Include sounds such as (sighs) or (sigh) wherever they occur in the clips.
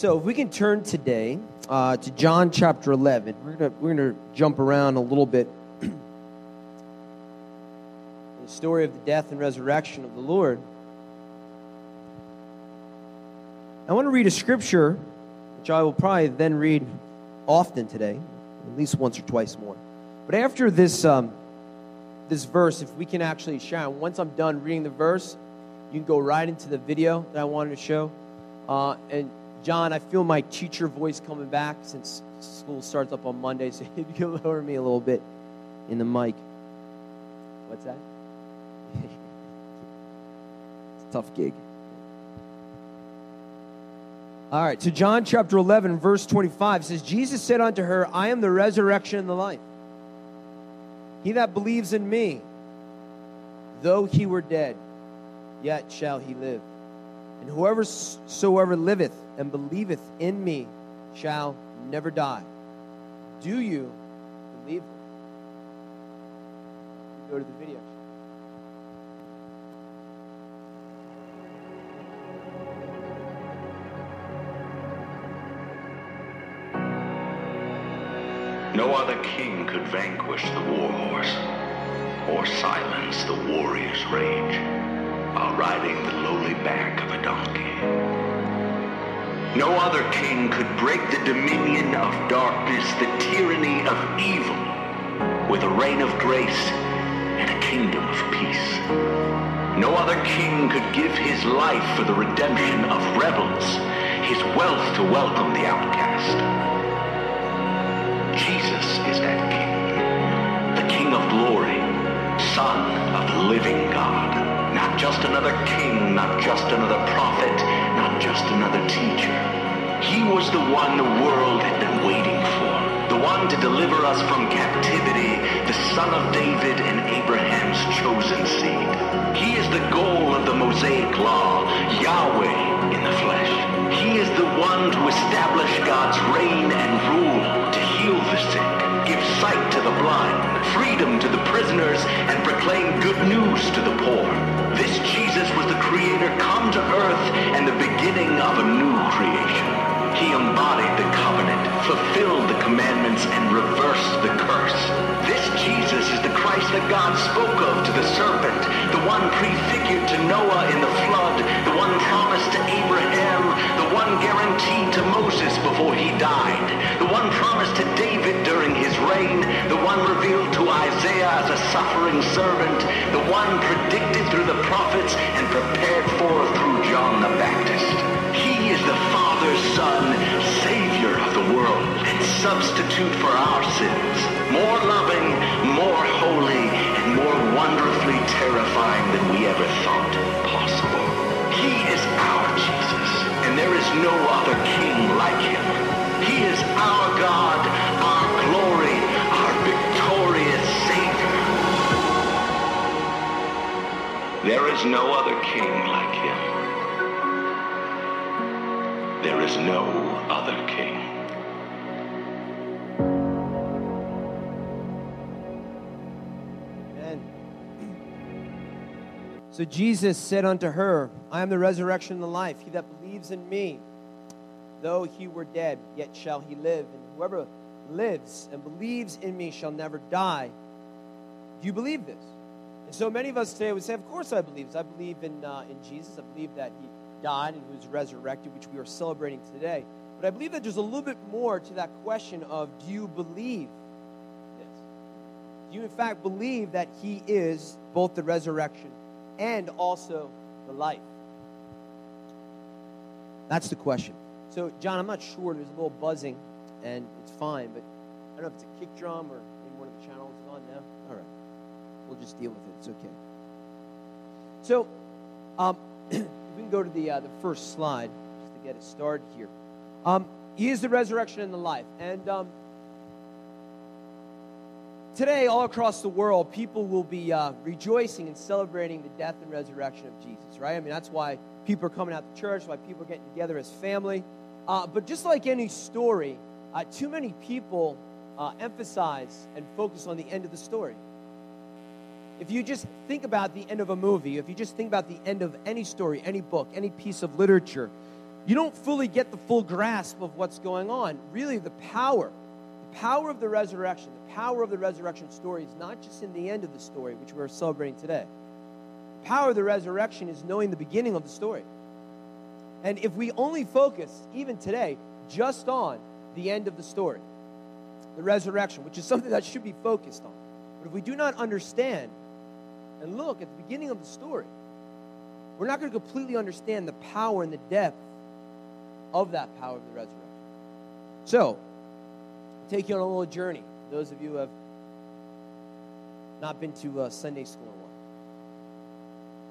So, if we can turn today uh, to John chapter 11, we're going we're gonna jump around a little bit. (clears throat) the story of the death and resurrection of the Lord. I want to read a scripture, which I will probably then read often today, at least once or twice more. But after this, um, this verse, if we can actually share, once I'm done reading the verse, you can go right into the video that I wanted to show. Uh, and John, I feel my teacher voice coming back since school starts up on Monday, so (laughs) if you lower me a little bit in the mic. What's that? (laughs) it's a tough gig. All right, so John chapter 11, verse 25 says, Jesus said unto her, I am the resurrection and the life. He that believes in me, though he were dead, yet shall he live. And whoever soever liveth and believeth in me shall never die. Do you believe this? Go to the video. No other king could vanquish the war horse or silence the warrior's rage while riding the lowly back of a donkey. No other king could break the dominion of darkness, the tyranny of evil, with a reign of grace and a kingdom of peace. No other king could give his life for the redemption of rebels, his wealth to welcome the outcast. Jesus is that king, the king of glory, son of the living God. Not just another king, not just another prophet, not just another teacher. He was the one the world had been waiting for. The one to deliver us from captivity, the son of David and Abraham's chosen seed. He is the goal of the Mosaic law, Yahweh in the flesh. He is the one to establish God's reign and rule, heal the sick, give sight to the blind, freedom to the prisoners, and proclaim good news to the poor. This Jesus was the creator come to earth and the beginning of a new creation. He embodied the covenant, fulfilled the commandments, and reversed the curse. This Jesus is the Christ that God spoke of to the serpent, the one prefigured to Noah in the flood, the one promised to Abraham, one guaranteed to Moses before he died, the one promised to David during his reign, the one revealed to Isaiah as a suffering servant, the one predicted through the prophets and prepared for through John the Baptist. He is the Father's Son, Savior of the world, and substitute for our sins. More loving, more holy, and more wonderfully terrifying than we ever thought possible. He is our Jesus, and there is no other king like him. He is our God, our glory, our victorious Savior. There is no other king like him. There is no other king. So Jesus said unto her, I am the resurrection and the life. He that believes in me, though he were dead, yet shall he live. And whoever lives and believes in me shall never die. Do you believe this? And so many of us today would say, Of course I believe this. I believe in, uh, in Jesus. I believe that he died and he was resurrected, which we are celebrating today. But I believe that there's a little bit more to that question of do you believe this? Do you, in fact, believe that he is both the resurrection and also the life? That's the question. So, John, I'm not sure. There's a little buzzing, and it's fine, but I don't know if it's a kick drum or maybe one of the channels is on now. All right. We'll just deal with it. It's okay. So, um, (clears throat) we can go to the, uh, the first slide just to get it started here. Um, he is the resurrection and the life. And um, today, all across the world, people will be uh, rejoicing and celebrating the death and resurrection of Jesus, right? I mean, that's why people are coming out to church, why people are getting together as family. Uh, but just like any story, uh, too many people uh, emphasize and focus on the end of the story. If you just think about the end of a movie, if you just think about the end of any story, any book, any piece of literature, you don't fully get the full grasp of what's going on. Really, the power, power of the resurrection, the power of the resurrection story is not just in the end of the story, which we're celebrating today. The power of the resurrection is knowing the beginning of the story. And if we only focus, even today, just on the end of the story, the resurrection, which is something that should be focused on. But if we do not understand and look at the beginning of the story, we're not going to completely understand the power and the depth of that power of the resurrection. So, take you on a little journey. Those of you who have not been to uh, Sunday school in a while.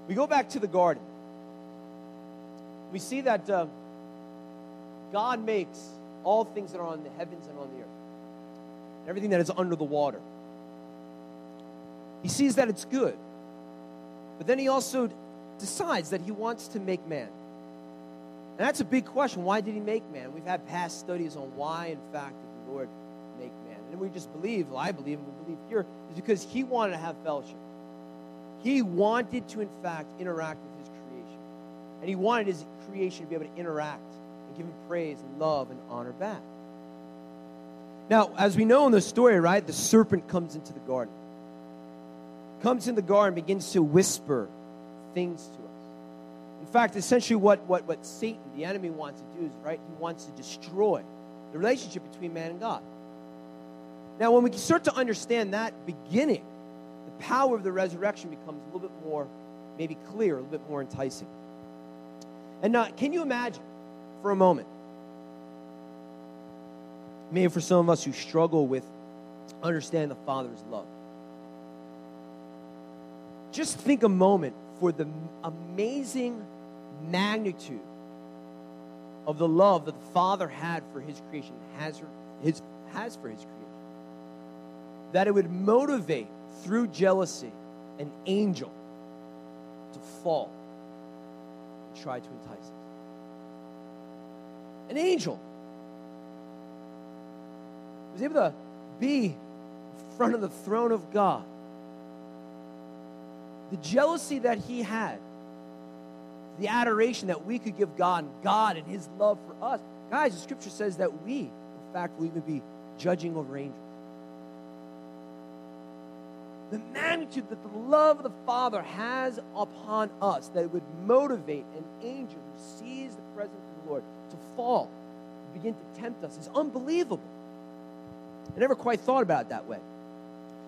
We go back to the garden. We see that uh, God makes all things that are on the heavens and on the earth, everything that is under the water. He sees that it's good. But then he also decides that he wants to make man. And that's a big question. Why did he make man? We've had past studies on why, in fact, the Lord make man. And we just believe, well, I believe, and we believe here, is because he wanted to have fellowship. He wanted to, in fact, interact with his creation. And he wanted his creation to be able to interact and give him praise and love and honor back. Now, as we know in the story, right, the serpent comes into the garden. Comes in the garden, begins to whisper things to us. In fact, essentially what, what, what Satan, the enemy, wants to do is, right, he wants to destroy the relationship between man and God. Now, when we start to understand that beginning, the power of the resurrection becomes a little bit more, maybe clear, a little bit more enticing. And now, can you imagine for a moment, maybe for some of us who struggle with understanding the Father's love, just think a moment for the amazing magnitude of the love that the Father had for his creation, has, his, has for his creation. That it would motivate through jealousy an angel to fall and try to entice us. An angel was able to be in front of the throne of God the jealousy that he had, the adoration that we could give God, and God and his love for us. Guys, the scripture says that we, in fact, will even be judging over angels. The magnitude that the love of the Father has upon us, that would motivate an angel who sees the presence of the Lord to fall, to begin to tempt us, is unbelievable. I never quite thought about it that way.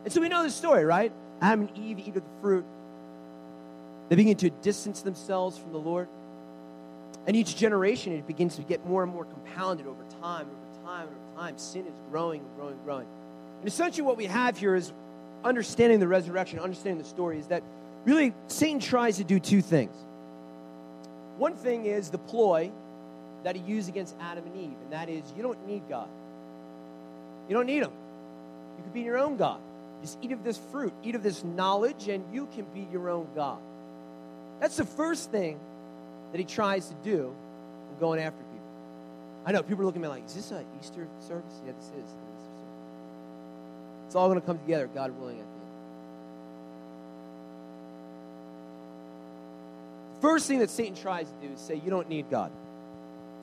And so we know the story, right? Adam and Eve eat of the fruit. They begin to distance themselves from the Lord. And each generation, it begins to get more and more compounded over time, over time, over time. Sin is growing and growing and growing. And essentially, what we have here is understanding the resurrection, understanding the story, is that really Satan tries to do two things. One thing is the ploy that he used against Adam and Eve, and that is you don't need God. You don't need him. You can be your own God. Just eat of this fruit, eat of this knowledge, and you can be your own God. That's the first thing that he tries to do in going after people. I know people are looking at me like, is this an Easter service? Yeah, this is. It's all going to come together, God willing, at the end. The first thing that Satan tries to do is say, you don't need God.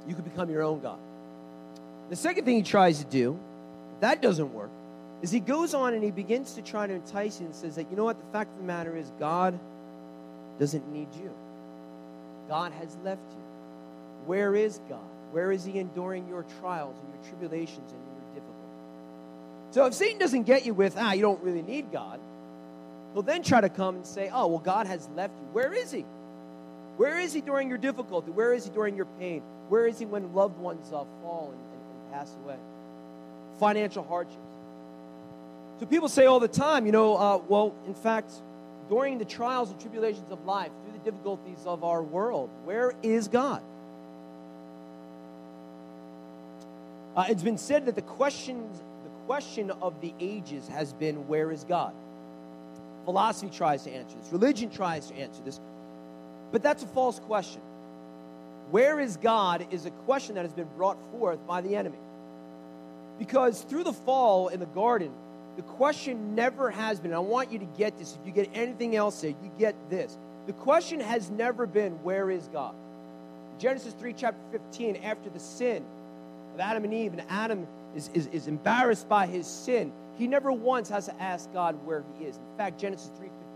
You can become your own God. The second thing he tries to do, that doesn't work, is he goes on and he begins to try to entice you and says that, you know what, the fact of the matter is, God doesn't need you. God has left you. Where is God? Where is He enduring your trials and your tribulations and your? So if Satan doesn't get you with, ah, you don't really need God, he'll then try to come and say, oh, well, God has left you. Where is He? Where is He during your difficulty? Where is He during your pain? Where is He when loved ones uh, fall and, and, and pass away? Financial hardships. So people say all the time, you know, uh, well, in fact, during the trials and tribulations of life, through the difficulties of our world. Where is God? Uh, it's been said that the questions, question of the ages has been, where is God? Philosophy tries to answer this. Religion tries to answer this. But that's a false question. Where is God is a question that has been brought forth by the enemy. Because through the fall in the garden, the question never has been, I want you to get this. If you get anything else here, you get this. The question has never been, Where is God? Genesis 3, chapter 15, after the sin of Adam and Eve, and Adam is, is, is embarrassed by his sin, he never once has to ask God where he is. In fact, Genesis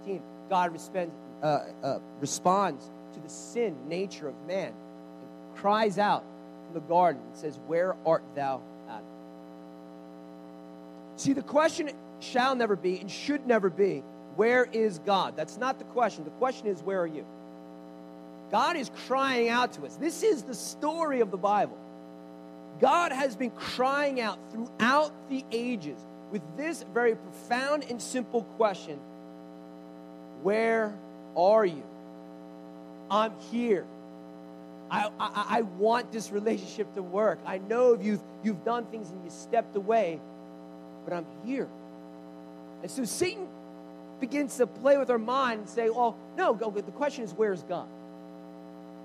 3.15, God responds, uh, uh, responds to the sin nature of man and cries out from the garden and says, Where art thou, Adam? See, the question shall never be and should never be, Where is God? That's not the question. The question is, Where are you? God is crying out to us. This is the story of the Bible. God has been crying out throughout the ages with this very profound and simple question Where are you? I'm here. I, I, I, want this relationship to work. I know you've, you've done things and you stepped away, but I'm here. And so Satan begins to play with our mind and say, well, no, the question is, where's God?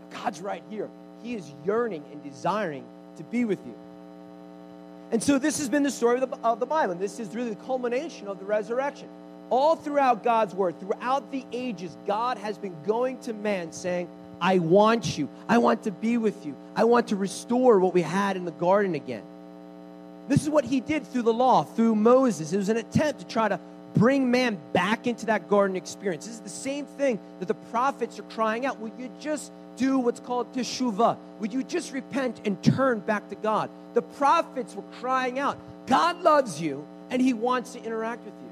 God's right here. He is yearning and desiring to be with you. And so this has been the story of the, of the Bible. And this is really the culmination of the resurrection. All throughout God's word, throughout the ages, God has been going to man saying, I want you. I want to be with you. I want to restore what we had in the garden again. This is what he did through the law, through Moses. It was an attempt to try to bring man back into that garden experience. This is the same thing that the prophets are crying out. Will you just do what's called teshuvah? Would you just repent and turn back to God? The prophets were crying out, God loves you and he wants to interact with you.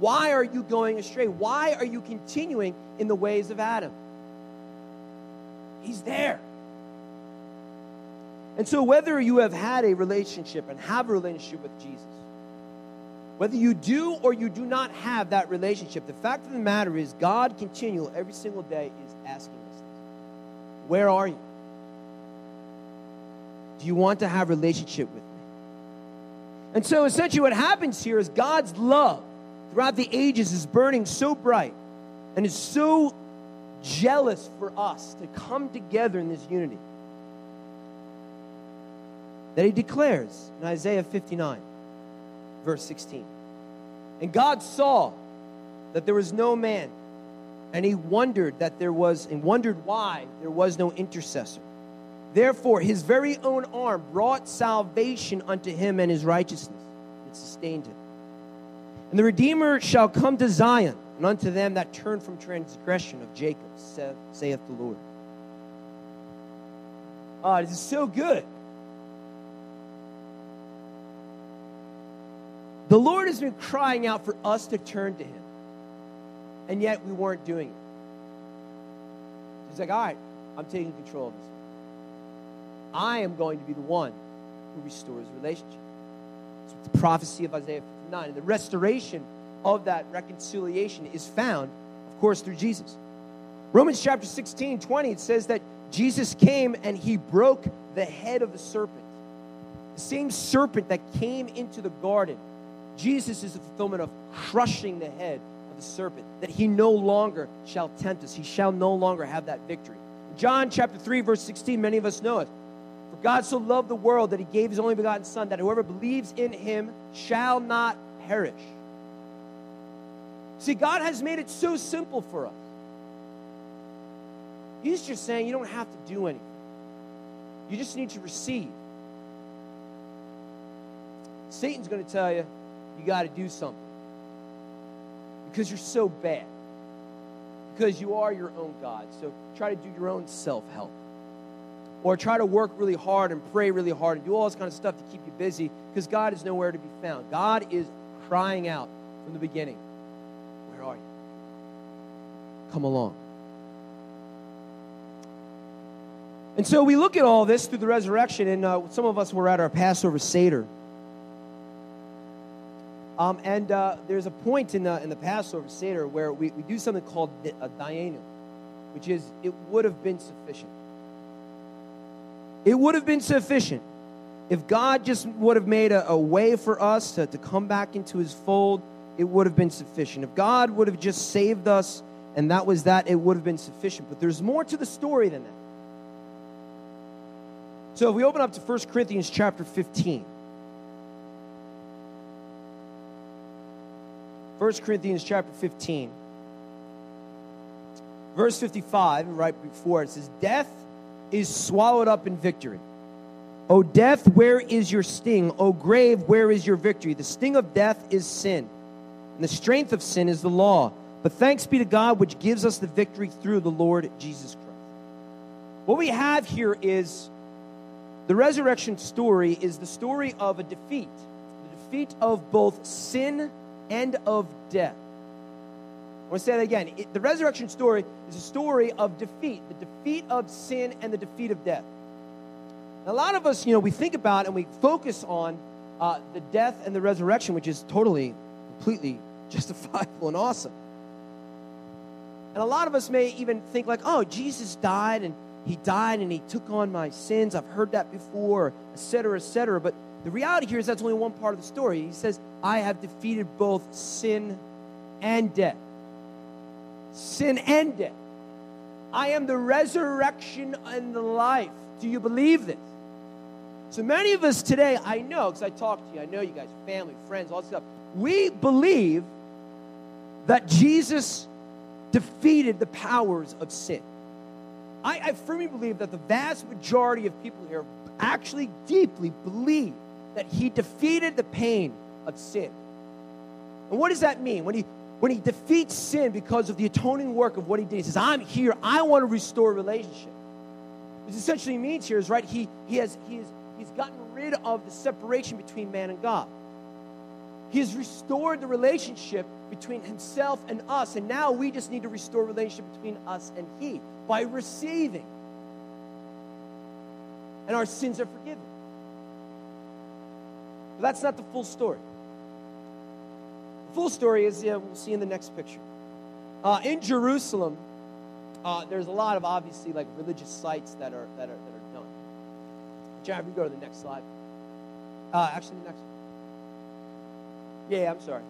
Why are you going astray? Why are you continuing in the ways of Adam? He's there. And so, whether you have had a relationship and have a relationship with Jesus, whether you do or you do not have that relationship, the fact of the matter is, God continual every single day is where are you? Do you want to have relationship with me? And so essentially what happens here is God's love throughout the ages is burning so bright and is so jealous for us to come together in this unity that he declares in Isaiah 59, verse 16. And God saw that there was no man and he wondered that there was, and wondered why there was no intercessor. Therefore, his very own arm brought salvation unto him and his righteousness. It sustained him. And the Redeemer shall come to Zion, and unto them that turn from transgression of Jacob, saith the Lord. Ah, this is so good. The Lord has been crying out for us to turn to him and yet we weren't doing it. He's like, all right, I'm taking control of this. I am going to be the one who restores relationship. It's the prophecy of Isaiah 59. And the restoration of that reconciliation is found, of course, through Jesus. Romans chapter 16, 20, it says that Jesus came and he broke the head of the serpent. The same serpent that came into the garden. Jesus is the fulfillment of crushing the head the serpent, that he no longer shall tempt us. He shall no longer have that victory. John chapter 3, verse 16, many of us know it. For God so loved the world that he gave his only begotten Son, that whoever believes in him shall not perish. See, God has made it so simple for us. He's just saying you don't have to do anything, you just need to receive. Satan's going to tell you, you got to do something because you're so bad. Because you are your own God. So try to do your own self help. Or try to work really hard and pray really hard and do all this kind of stuff to keep you busy because God is nowhere to be found. God is crying out from the beginning Where are you? Come along. And so we look at all this through the resurrection, and uh, some of us were at our Passover Seder. Um, and uh, there's a point in the, in the Passover Seder where we, we do something called a dayenu, which is it would have been sufficient. It would have been sufficient if God just would have made a, a way for us to, to come back into his fold, it would have been sufficient. If God would have just saved us and that was that, it would have been sufficient. But there's more to the story than that. So if we open up to 1 Corinthians chapter 15. 1 Corinthians chapter 15. Verse 55, right before it says, Death is swallowed up in victory. O death, where is your sting? O grave, where is your victory? The sting of death is sin, and the strength of sin is the law. But thanks be to God, which gives us the victory through the Lord Jesus Christ. What we have here is the resurrection story is the story of a defeat, the defeat of both sin and of death. I want to say that again. It, the resurrection story is a story of defeat, the defeat of sin and the defeat of death. Now, a lot of us, you know, we think about and we focus on uh, the death and the resurrection, which is totally, completely (laughs) justifiable and awesome. And a lot of us may even think like, oh, Jesus died and he died and he took on my sins. I've heard that before, etc., etc. But the reality here is that's only one part of the story. He says, I have defeated both sin and death sin and death. I am the resurrection and the life. Do you believe this? So many of us today, I know, because I talk to you, I know you guys, family, friends, all this stuff. We believe that Jesus defeated the powers of sin. I, I firmly believe that the vast majority of people here actually deeply believe that he defeated the pain of sin. And what does that mean? When he when he defeats sin because of the atoning work of what he did, he says, I'm here, I want to restore relationship. What essentially means here is right, he, he has he has he's gotten rid of the separation between man and God. He has restored the relationship between himself and us, and now we just need to restore relationship between us and he by receiving. And our sins are forgiven. But that's not the full story. The full story is, yeah, we'll see in the next picture. Uh, in Jerusalem, uh, there's a lot of obviously like religious sites that are that are that are done. John, you go to the next slide. Uh, actually, the next. One. Yeah, I'm sorry.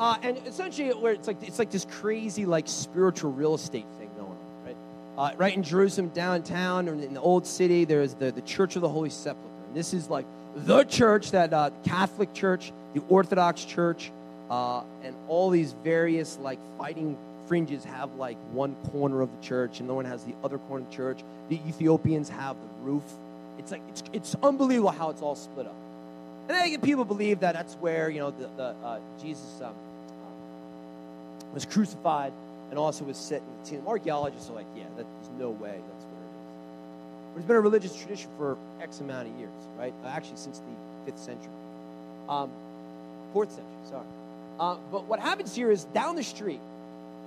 Uh, and essentially, where it's like it's like this crazy like spiritual real estate thing going on, right? Uh, right in Jerusalem downtown, or in the old city, there's the the Church of the Holy Sepulchre. And this is like the church that uh, Catholic Church, the Orthodox Church, uh, and all these various like fighting fringes have like one corner of the church, and no one has the other corner of the church. The Ethiopians have the roof. It's like it's, it's unbelievable how it's all split up. And I think people believe that that's where you know the, the uh, Jesus um, was crucified and also was set in the tomb. Archaeologists are like, yeah, that, there's no way that's. But it's been a religious tradition for X amount of years, right? Uh, actually, since the fifth century, um, fourth century. Sorry. Uh, but what happens here is down the street,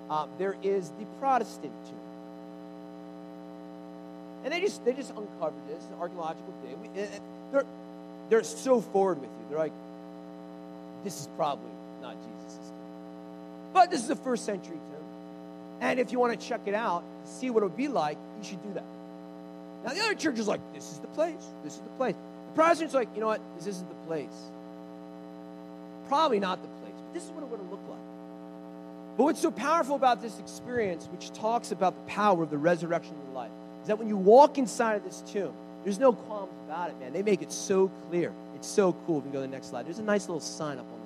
uh, there is the Protestant tomb. And they just they just uncovered this archaeological thing. We, they're they're so forward with you. They're like, this is probably not Jesus' tomb, but this is a first century tomb. And if you want to check it out, see what it would be like, you should do that. Now the other church is like, this is the place. This is the place. The Protestant's like, you know what? This isn't the place. Probably not the place. But this is what it would have looked like. But what's so powerful about this experience, which talks about the power of the resurrection of life, is that when you walk inside of this tomb, there's no qualms about it, man. They make it so clear. It's so cool. We can go to the next slide. There's a nice little sign up on the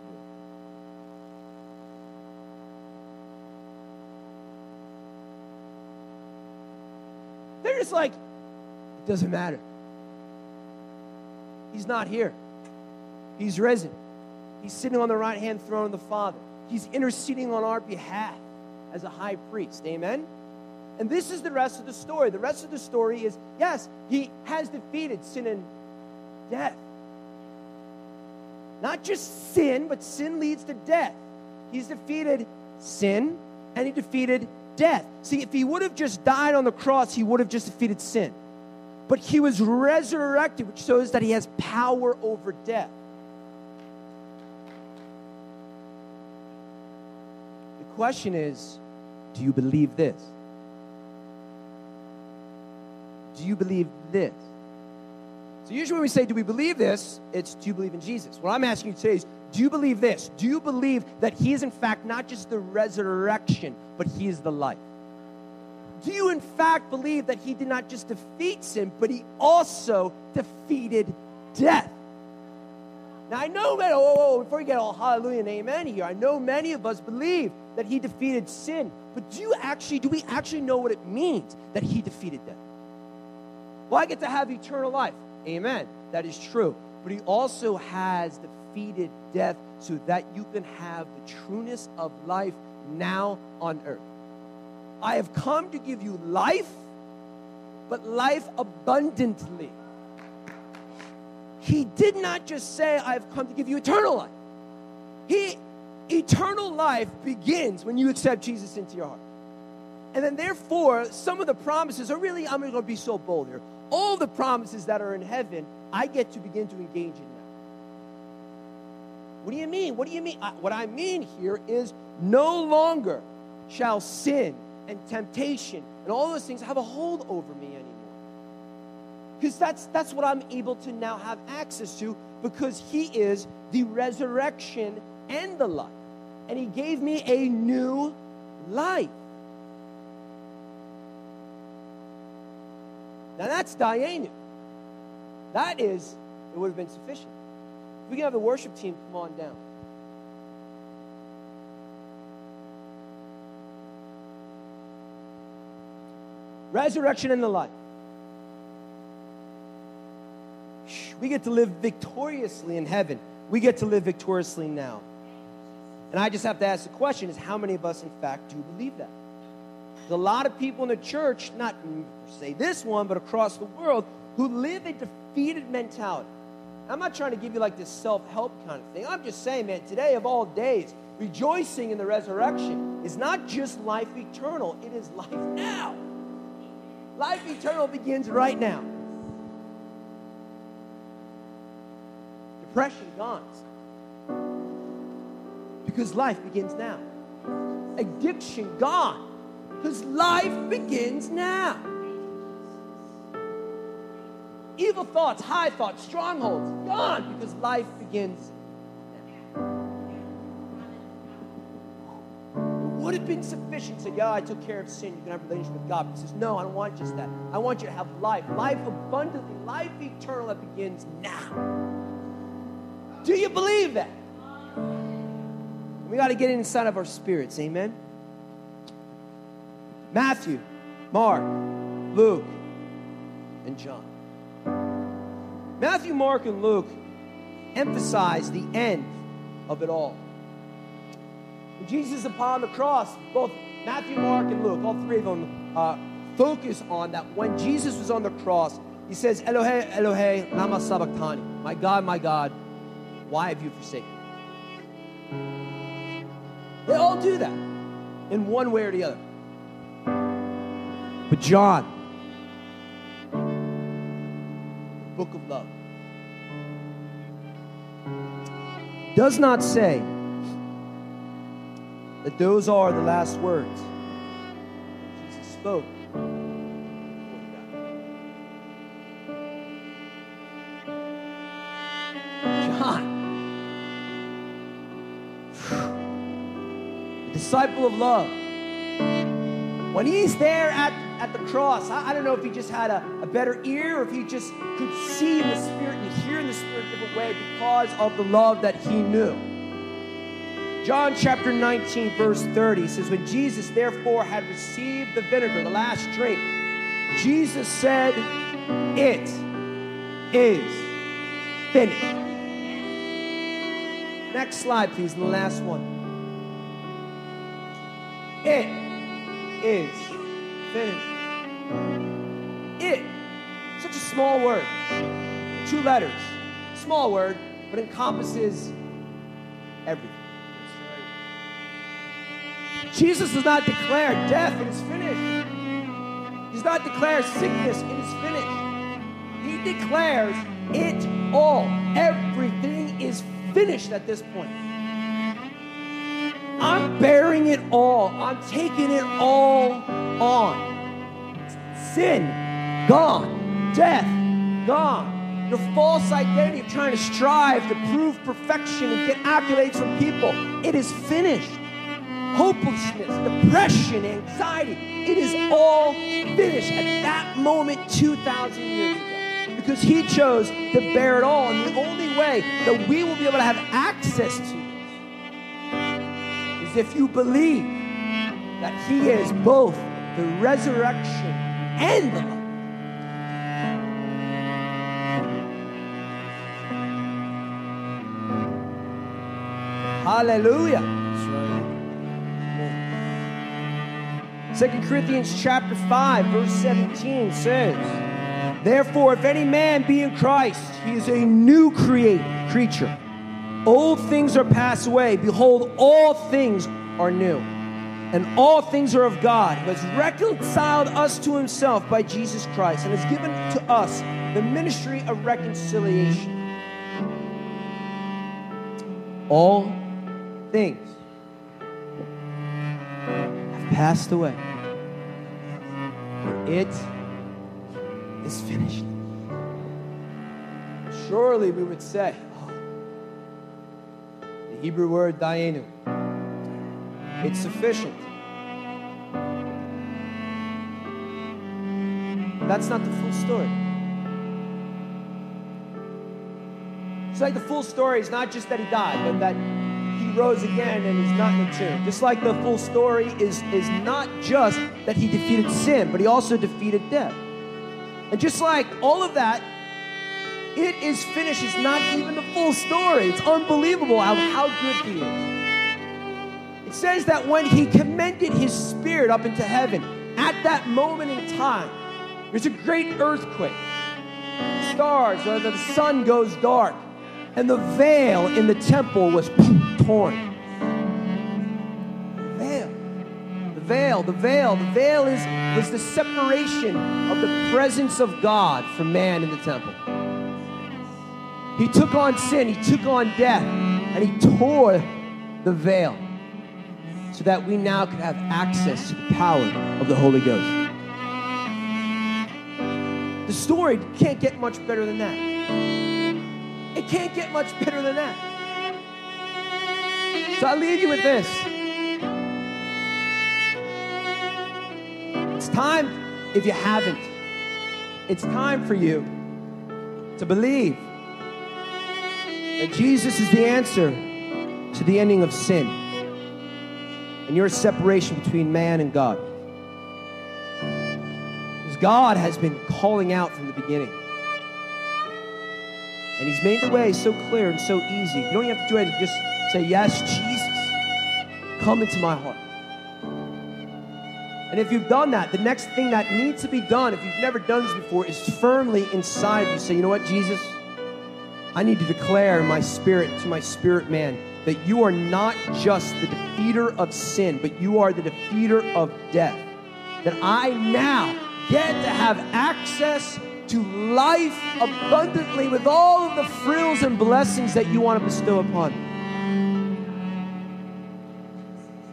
door. They're just like, doesn't matter. He's not here. He's risen. He's sitting on the right hand throne of the Father. He's interceding on our behalf as a high priest. Amen? And this is the rest of the story. The rest of the story is yes, he has defeated sin and death. Not just sin, but sin leads to death. He's defeated sin and he defeated death. See, if he would have just died on the cross, he would have just defeated sin. But he was resurrected, which shows that he has power over death. The question is do you believe this? Do you believe this? So, usually when we say, Do we believe this? it's do you believe in Jesus? What I'm asking you today is, Do you believe this? Do you believe that He is, in fact, not just the resurrection, but He is the life? Do you, in fact, believe that He did not just defeat sin, but He also defeated death? Now, I know, man, oh, oh, before you get all hallelujah and amen here, I know many of us believe that he defeated sin. But do you actually, do we actually know what it means that he defeated death? Well, I get to have eternal life. Amen. That is true. But he also has defeated death so that you can have the trueness of life now on earth. I have come to give you life, but life abundantly. He did not just say, I've come to give you eternal life. He eternal life begins when you accept Jesus into your heart. And then, therefore, some of the promises are really, I'm going to be so bold here. All the promises that are in heaven, I get to begin to engage in now. What do you mean? What do you mean? what I mean here is no longer shall sin and temptation and all those things have a hold over me anymore. Because that's, that's what I'm able to now have access to because He is the resurrection and the life. And He gave me a new life. Now that's Dayenu. That is, it would have been sufficient. We can have the worship team come on down. Resurrection and the life. We get to live victoriously in heaven. We get to live victoriously now. And I just have to ask the question is how many of us, in fact, do believe that? There's a lot of people in the church, not say this one, but across the world, who live a defeated mentality. I'm not trying to give you like this self help kind of thing. I'm just saying, man, today of all days, rejoicing in the resurrection is not just life eternal, it is life now. Life eternal begins right now. Depression gone. Because life begins now. Addiction gone. Because life begins now. Evil thoughts, high thoughts, strongholds gone because life begins been sufficient say, Yeah, I took care of sin. You can have a relationship with God. But he says, No, I don't want just that. I want you to have life, life abundantly, life eternal that begins now. Do you believe that? We got to get inside of our spirits. Amen. Matthew, Mark, Luke, and John. Matthew, Mark, and Luke emphasize the end of it all. Jesus upon the cross, both Matthew, Mark, and Luke, all three of them, uh, focus on that when Jesus was on the cross, he says, Elohe, Elohe, lama sabachthani. My God, my God, why have you forsaken me? They all do that in one way or the other. But John, the book of love, does not say that those are the last words Jesus spoke. John, the disciple of love, when he's there at, at the cross, I, I don't know if he just had a, a better ear or if he just could see in the Spirit and hear in the Spirit a different way because of the love that he knew. John chapter 19, verse 30 says, When Jesus therefore had received the vinegar, the last drink, Jesus said, It is finished. Next slide, please, the last one. It is finished. It, such a small word, two letters, small word, but encompasses everything. Jesus does not declare death, it is finished. He does not declare sickness, it is finished. He declares it all. Everything is finished at this point. I'm bearing it all, I'm taking it all on. Sin, gone. Death, gone. Your false identity of trying to strive to prove perfection and get accolades from people, it is finished hopelessness, depression, anxiety. It is all finished at that moment 2,000 years ago because he chose to bear it all. And the only way that we will be able to have access to this is if you believe that he is both the resurrection and the life. Hallelujah. Second Corinthians chapter 5, verse 17 says, Therefore, if any man be in Christ, he is a new creature. Old things are passed away. Behold, all things are new. And all things are of God, who has reconciled us to himself by Jesus Christ and has given to us the ministry of reconciliation. All things passed away. For it is finished. Surely we would say, oh, the Hebrew word dayenu, it's sufficient. That's not the full story. It's like the full story is not just that he died, but that rose again and he's not in the tomb. Just like the full story is, is not just that he defeated sin, but he also defeated death. And just like all of that, it is finished. It's not even the full story. It's unbelievable how, how good he is. It says that when he commended his spirit up into heaven, at that moment in time, there's a great earthquake. Stars, uh, the sun goes dark, and the veil in the temple was torn. Veil. The veil, the veil, the veil is was the separation of the presence of God from man in the temple. He took on sin, he took on death, and he tore the veil so that we now could have access to the power of the Holy Ghost. The story can't get much better than that. It can't get much better than that. So I leave you with this. It's time, if you haven't, it's time for you to believe that Jesus is the answer to the ending of sin and your separation between man and God. Because God has been calling out from the beginning. And He's made the way so clear and so easy. You don't have to do anything. Just say, Yes, Jesus, come into my heart. And if you've done that, the next thing that needs to be done, if you've never done this before, is firmly inside you say, You know what, Jesus? I need to declare my spirit to my spirit man that you are not just the defeater of sin, but you are the defeater of death. That I now get to have access to life abundantly with all of the frills and blessings that you want to bestow upon me.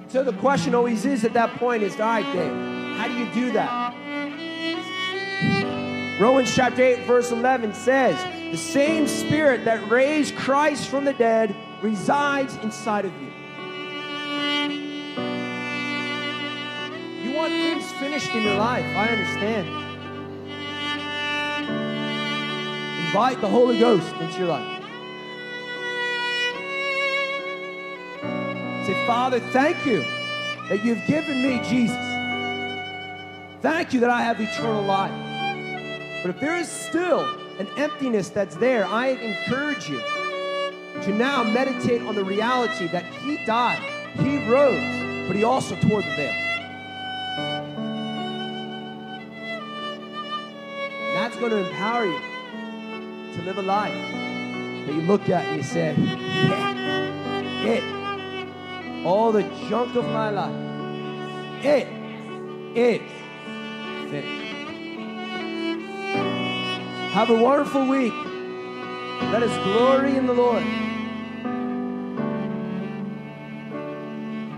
So the question always is at that point is, all right, Dave, how do you do that? Romans chapter 8, verse 11 says, The same spirit that raised Christ from the dead resides inside of you. You want things finished in your life, I understand. Invite the Holy Ghost into your life. Say, Father, thank you that you've given me Jesus. Thank you that I have eternal life. But if there is still an emptiness that's there, I encourage you to now meditate on the reality that He died, He rose, but He also tore the veil. That's going to empower you to live a life that you look at and you say, yeah, it, all the junk of my life, it is finished. Have a wonderful week. Let us glory in the Lord.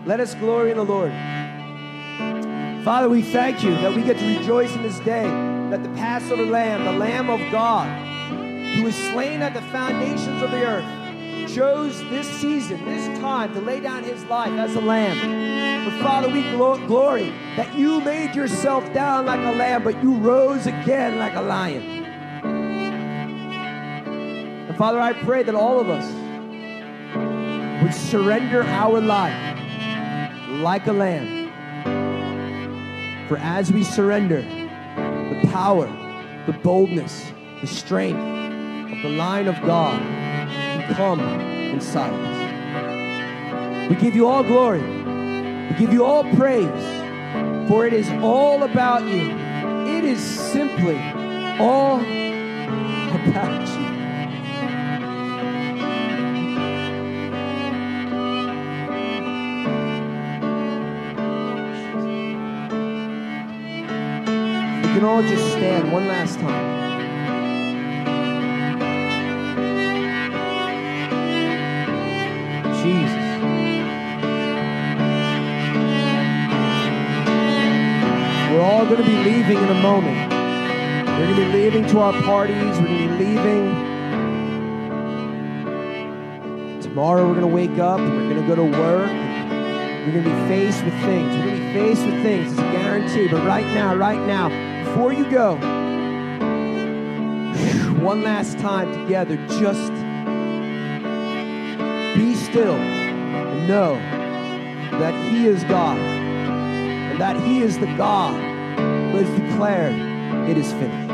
Let us glory in the Lord. Father, we thank you that we get to rejoice in this day, that the Passover lamb, the Lamb of God, who was slain at the foundations of the earth, chose this season, this time, to lay down his life as a lamb. But Father, we glo- glory that you laid yourself down like a lamb, but you rose again like a lion. And Father, I pray that all of us would surrender our life like a lamb. For as we surrender, the power, the boldness, the strength of the line of God come in silence. We give you all glory. We give you all praise, for it is all about you. It is simply all about you. We can all just stand one last time. All going to be leaving in a moment. We're going to be leaving to our parties. We're going to be leaving. Tomorrow we're going to wake up we're going to go to work. We're going to be faced with things. We're going to be faced with things. It's a guarantee. But right now, right now, before you go, (sighs) one last time together, just be still and know that He is God and that He is the God who has declared it is finished.